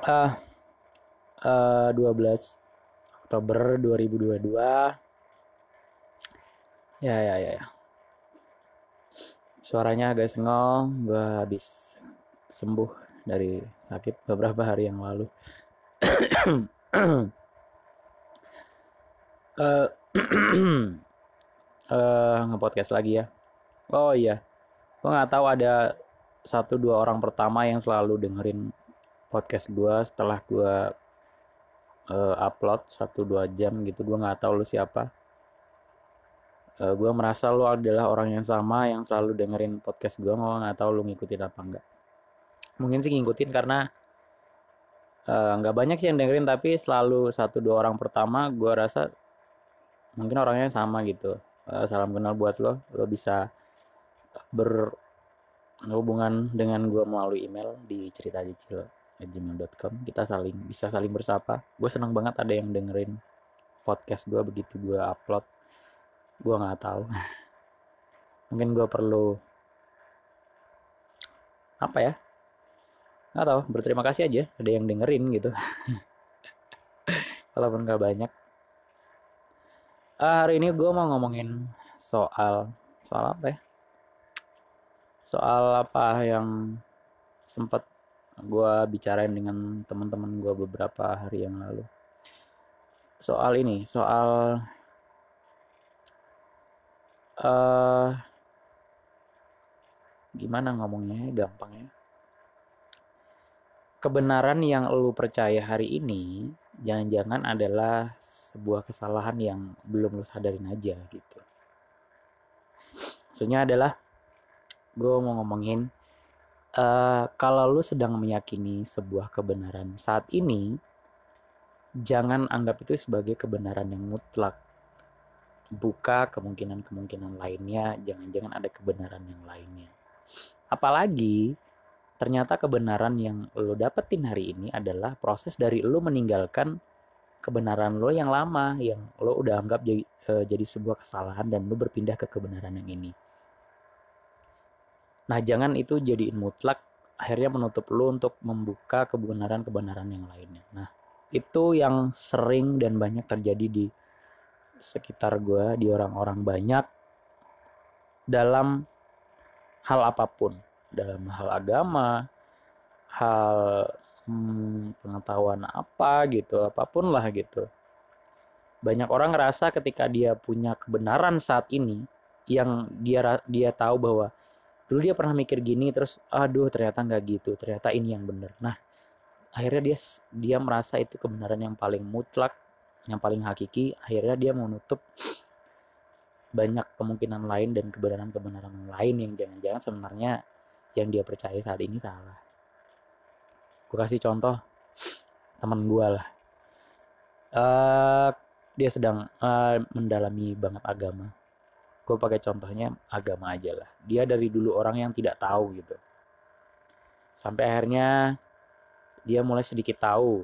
Ah, uh, 12 Oktober 2022. Ya, ya, ya, ya. Suaranya agak sengol, gue habis sembuh dari sakit beberapa hari yang lalu. uh, uh, ngepodcast lagi ya. Oh iya, gue nggak tahu ada satu dua orang pertama yang selalu dengerin podcast gue setelah gue uh, upload satu dua jam gitu gue nggak tahu lu siapa. Uh, gue merasa lu adalah orang yang sama yang selalu dengerin podcast gue gue nggak tahu lu ngikutin apa enggak mungkin sih ngikutin karena eh, nggak uh, banyak sih yang dengerin tapi selalu satu dua orang pertama gue rasa mungkin orangnya sama gitu. Uh, salam kenal buat lo lo bisa berhubungan dengan gue melalui email di cerita kecil gmail.com kita saling bisa saling bersapa. Gue senang banget ada yang dengerin podcast gue begitu gue upload. Gue nggak tahu. Mungkin gue perlu apa ya? Nggak tahu berterima kasih aja ada yang dengerin gitu. Walaupun nggak banyak. Uh, hari ini gue mau ngomongin soal soal apa ya? Soal apa yang sempat gue bicarain dengan teman-teman gue beberapa hari yang lalu. Soal ini soal uh, gimana ngomongnya gampang ya kebenaran yang lu percaya hari ini jangan-jangan adalah sebuah kesalahan yang belum lu sadarin aja gitu. Maksudnya adalah gue mau ngomongin uh, kalau lu sedang meyakini sebuah kebenaran saat ini, jangan anggap itu sebagai kebenaran yang mutlak. Buka kemungkinan-kemungkinan lainnya, jangan-jangan ada kebenaran yang lainnya. Apalagi ternyata kebenaran yang lo dapetin hari ini adalah proses dari lo meninggalkan kebenaran lo yang lama yang lo udah anggap jadi, uh, jadi sebuah kesalahan dan lo berpindah ke kebenaran yang ini. Nah, jangan itu jadiin mutlak akhirnya menutup lu untuk membuka kebenaran-kebenaran yang lainnya. Nah, itu yang sering dan banyak terjadi di sekitar gue, di orang-orang banyak dalam hal apa pun, dalam hal agama, hal hmm, pengetahuan apa gitu, apa pun lah gitu. Banyak orang ngerasa ketika dia punya kebenaran saat ini yang dia dia tahu bahwa dulu dia pernah mikir gini terus aduh ternyata nggak gitu ternyata ini yang benar nah akhirnya dia dia merasa itu kebenaran yang paling mutlak yang paling hakiki. Akhirnya dia menutup banyak kemungkinan lain dan kebenaran-kebenaran lain yang jangan-jangan sebenarnya yang dia percaya saat ini salah. Gue kasih contoh teman gue lah. Uh, dia sedang uh, mendalami banget agama gue pakai contohnya agama aja lah. Dia dari dulu orang yang tidak tahu gitu. Sampai akhirnya dia mulai sedikit tahu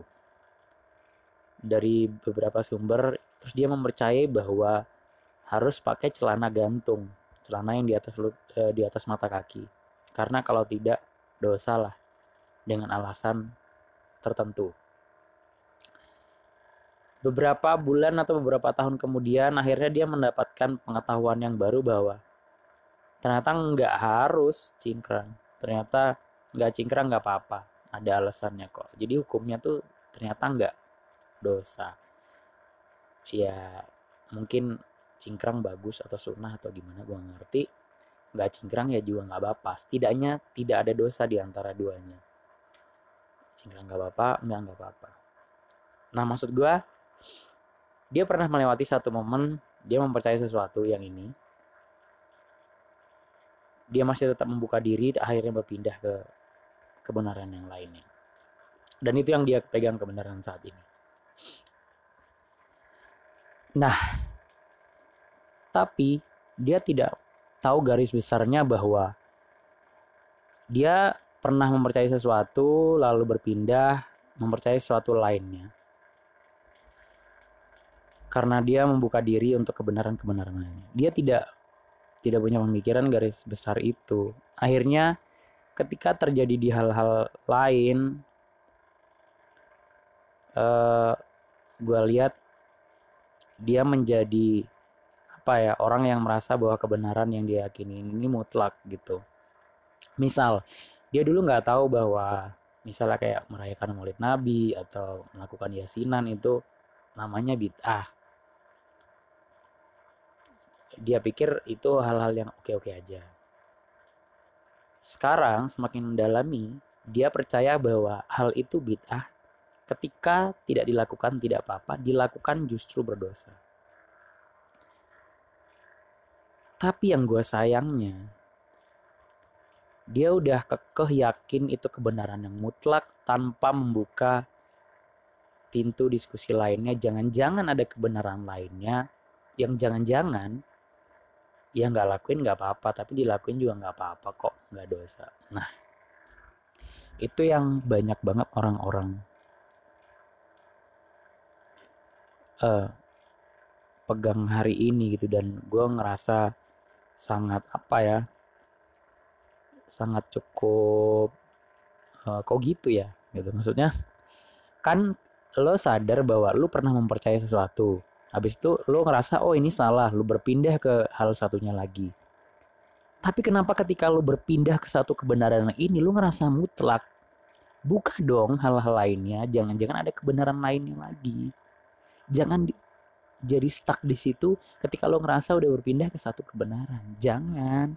dari beberapa sumber terus dia mempercayai bahwa harus pakai celana gantung celana yang di atas eh, di atas mata kaki. Karena kalau tidak dosa lah dengan alasan tertentu beberapa bulan atau beberapa tahun kemudian akhirnya dia mendapatkan pengetahuan yang baru bahwa ternyata nggak harus cingkrang. Ternyata nggak cingkrang nggak apa-apa. Ada alasannya kok. Jadi hukumnya tuh ternyata nggak dosa. Ya mungkin cingkrang bagus atau sunnah atau gimana gue ngerti. Nggak cingkrang ya juga nggak apa-apa. Setidaknya tidak ada dosa di antara duanya. Cingkrang nggak apa-apa nggak nggak apa-apa. Nah maksud gue dia pernah melewati satu momen dia mempercayai sesuatu yang ini. Dia masih tetap membuka diri akhirnya berpindah ke kebenaran yang lainnya. Dan itu yang dia pegang kebenaran saat ini. Nah tapi dia tidak tahu garis besarnya bahwa dia pernah mempercayai sesuatu lalu berpindah mempercayai sesuatu lainnya karena dia membuka diri untuk kebenaran-kebenaran lainnya. Dia tidak tidak punya pemikiran garis besar itu. Akhirnya ketika terjadi di hal-hal lain uh, gue lihat dia menjadi apa ya orang yang merasa bahwa kebenaran yang dia yakini ini mutlak gitu misal dia dulu nggak tahu bahwa misalnya kayak merayakan maulid nabi atau melakukan yasinan itu namanya bid'ah dia pikir itu hal-hal yang oke-oke aja sekarang semakin mendalami dia percaya bahwa hal itu bid'ah ketika tidak dilakukan tidak apa-apa, dilakukan justru berdosa. Tapi yang gue sayangnya, dia udah kekeh yakin itu kebenaran yang mutlak tanpa membuka pintu diskusi lainnya. Jangan-jangan ada kebenaran lainnya yang jangan-jangan ya nggak lakuin nggak apa-apa, tapi dilakuin juga nggak apa-apa kok, nggak dosa. Nah, itu yang banyak banget orang-orang uh, pegang hari ini gitu dan gue ngerasa sangat apa ya sangat cukup uh, kok gitu ya gitu maksudnya kan lo sadar bahwa lo pernah mempercayai sesuatu habis itu lo ngerasa oh ini salah lo berpindah ke hal satunya lagi. Tapi kenapa ketika lo berpindah ke satu kebenaran ini lo ngerasa mutlak? Buka dong hal-hal lainnya jangan-jangan ada kebenaran lainnya lagi. Jangan di, jadi stuck di situ ketika lo ngerasa udah berpindah ke satu kebenaran. Jangan.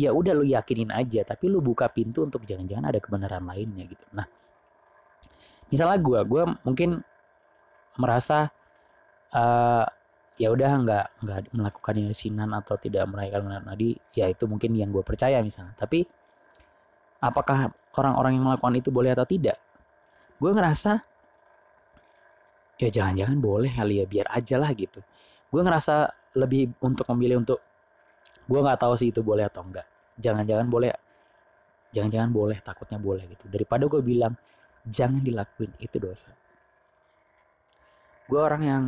Ya udah lo yakinin aja tapi lo buka pintu untuk jangan-jangan ada kebenaran lainnya gitu. Nah misalnya gue gue mungkin merasa uh, ya udah nggak nggak melakukan yasinan atau tidak merayakan nabi ya itu mungkin yang gue percaya misalnya. Tapi apakah orang-orang yang melakukan itu boleh atau tidak? Gue ngerasa ya jangan-jangan boleh kali ya biar aja lah gitu. Gue ngerasa lebih untuk memilih untuk gue nggak tahu sih itu boleh atau enggak jangan-jangan boleh jangan-jangan boleh takutnya boleh gitu. Daripada gue bilang jangan dilakuin itu dosa. Gue orang yang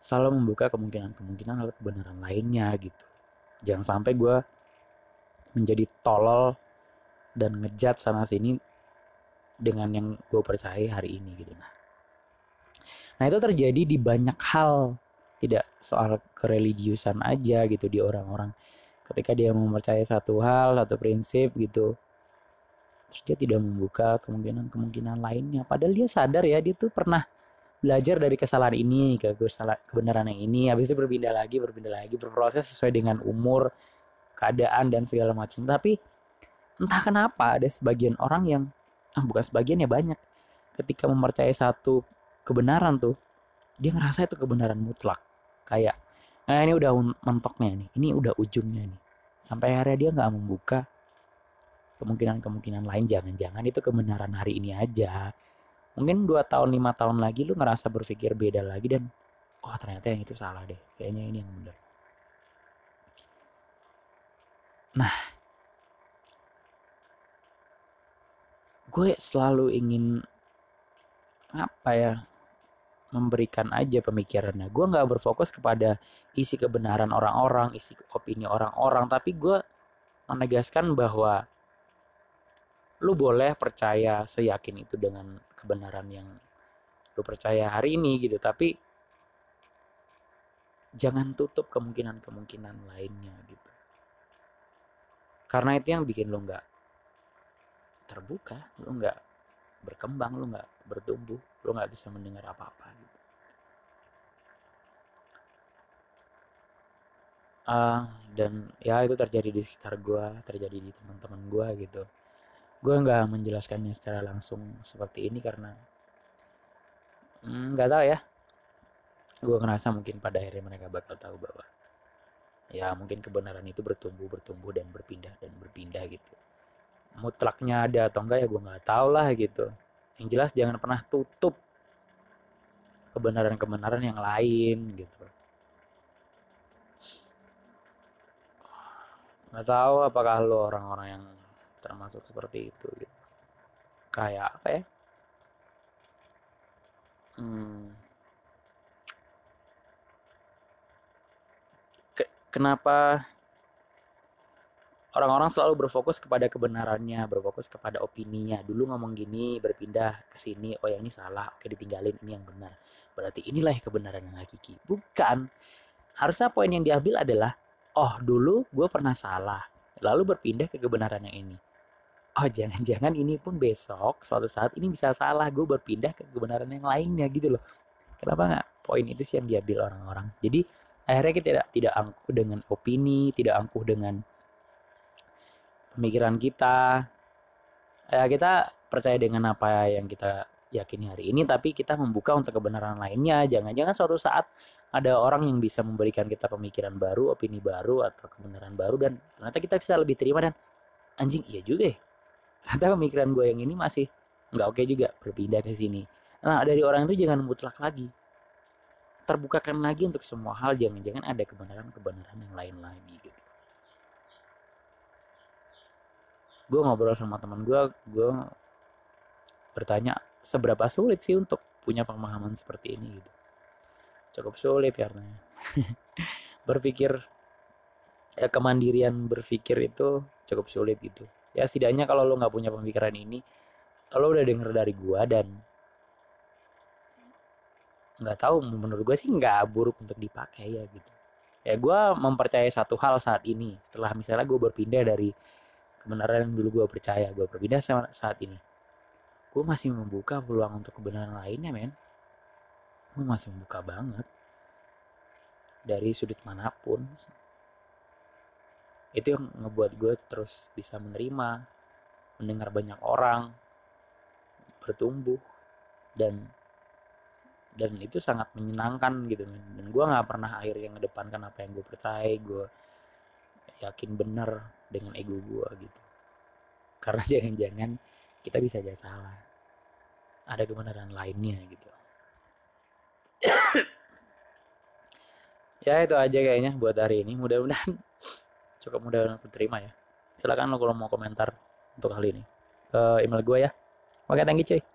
selalu membuka kemungkinan-kemungkinan hal kebenaran lainnya gitu jangan sampai gue menjadi tolol dan ngejat sana sini dengan yang gue percaya hari ini gitu nah Nah itu terjadi di banyak hal, tidak soal kereligiusan aja gitu di orang-orang. Ketika dia mempercayai satu hal, satu prinsip gitu, terus dia tidak membuka kemungkinan-kemungkinan lainnya. Padahal dia sadar ya dia tuh pernah belajar dari kesalahan ini ke kebenaran yang ini, habis itu berpindah lagi, berpindah lagi, berproses sesuai dengan umur, keadaan dan segala macam. Tapi entah kenapa ada sebagian orang yang ah bukan sebagian ya banyak ketika mempercayai satu kebenaran tuh dia ngerasa itu kebenaran mutlak. Kayak nah ini udah mentoknya nih ini udah ujungnya nih. Sampai akhirnya dia nggak membuka kemungkinan-kemungkinan lain jangan-jangan itu kebenaran hari ini aja mungkin dua tahun lima tahun lagi lu ngerasa berpikir beda lagi dan oh ternyata yang itu salah deh. Kayaknya ini yang benar nah. Gue selalu ingin apa ya memberikan aja pemikirannya. Gue nggak berfokus kepada isi kebenaran orang-orang isi opini orang-orang tapi gue menegaskan bahwa lu boleh percaya seyakin itu dengan kebenaran yang lu percaya hari ini gitu. Tapi jangan tutup kemungkinan-kemungkinan lainnya gitu. Karena itu yang bikin lu nggak terbuka lu nggak berkembang lu nggak bertumbuh lu nggak bisa mendengar apa-apa gitu. Uh, dan ya itu terjadi di sekitar gue terjadi di teman-teman gue gitu gue nggak menjelaskannya secara langsung seperti ini karena hmm, nggak mm, tahu ya. Gue ngerasa mungkin pada akhirnya mereka bakal tahu bahwa ya mungkin kebenaran itu bertumbuh bertumbuh dan berpindah dan berpindah gitu. Mutlaknya ada atau enggak ya gue nggak tahu lah gitu. Yang jelas jangan pernah tutup kebenaran-kebenaran yang lain gitu. Nggak tahu apakah lo orang-orang yang termasuk seperti itu gitu kayak apa ya hmm. kenapa orang-orang selalu berfokus kepada kebenarannya, berfokus kepada opininya. Dulu ngomong gini, berpindah ke sini, oh yang ini salah, oke ditinggalin, ini yang benar. Berarti inilah kebenaran yang hakiki. Bukan. Harusnya poin yang diambil adalah, oh dulu gue pernah salah, lalu berpindah ke kebenaran yang ini. Oh jangan-jangan ini pun besok, suatu saat ini bisa salah, gue berpindah ke kebenaran yang lainnya gitu loh. Kenapa nggak? Poin itu sih yang diambil orang-orang. Jadi akhirnya kita tidak tidak angkuh dengan opini, tidak angkuh dengan pemikiran kita ya kita percaya dengan apa yang kita yakini hari ini tapi kita membuka untuk kebenaran lainnya jangan-jangan suatu saat ada orang yang bisa memberikan kita pemikiran baru opini baru atau kebenaran baru dan ternyata kita bisa lebih terima dan anjing iya juga ya ternyata pemikiran gue yang ini masih nggak oke juga berpindah ke sini. Nah dari orang itu jangan mutlak lagi. Terbukakan lagi untuk semua hal jangan-jangan ada kebenaran-kebenaran yang lain lagi gitu. Gue ngobrol sama teman gue gue bertanya seberapa sulit sih untuk punya pemahaman seperti ini? Gitu. Cukup sulit karena berpikir ya kemandirian berpikir itu cukup sulit gitu ya setidaknya kalau lo nggak punya pemikiran ini lo udah denger dari gue dan nggak tahu menurut gue sih nggak buruk untuk dipakai ya gitu. Ya gue mempercayai satu hal saat ini. Setelah misalnya gue berpindah dari kebenaran yang dulu gue percaya gue sama saat ini. Gue masih membuka peluang untuk kebenaran lainnya men. Gue masih membuka banget. Dari sudut mana pun itu yang ngebuat gue terus bisa menerima mendengar banyak orang bertumbuh dan dan itu sangat menyenangkan gitu. Dan gue nggak pernah akhirnya ngedepankan apa yang gue percaya gue yakin bener dengan ego gue gitu. Karena jangan-jangan kita bisa aja salah. Ada kebenaran lainnya gitu. Ya itu aja kayaknya buat hari ini. Mudah-mudahan cukup mudah untuk terima ya. Silakan lo kalau mau komentar untuk hal ini ke email gue ya. Oke thank you cuy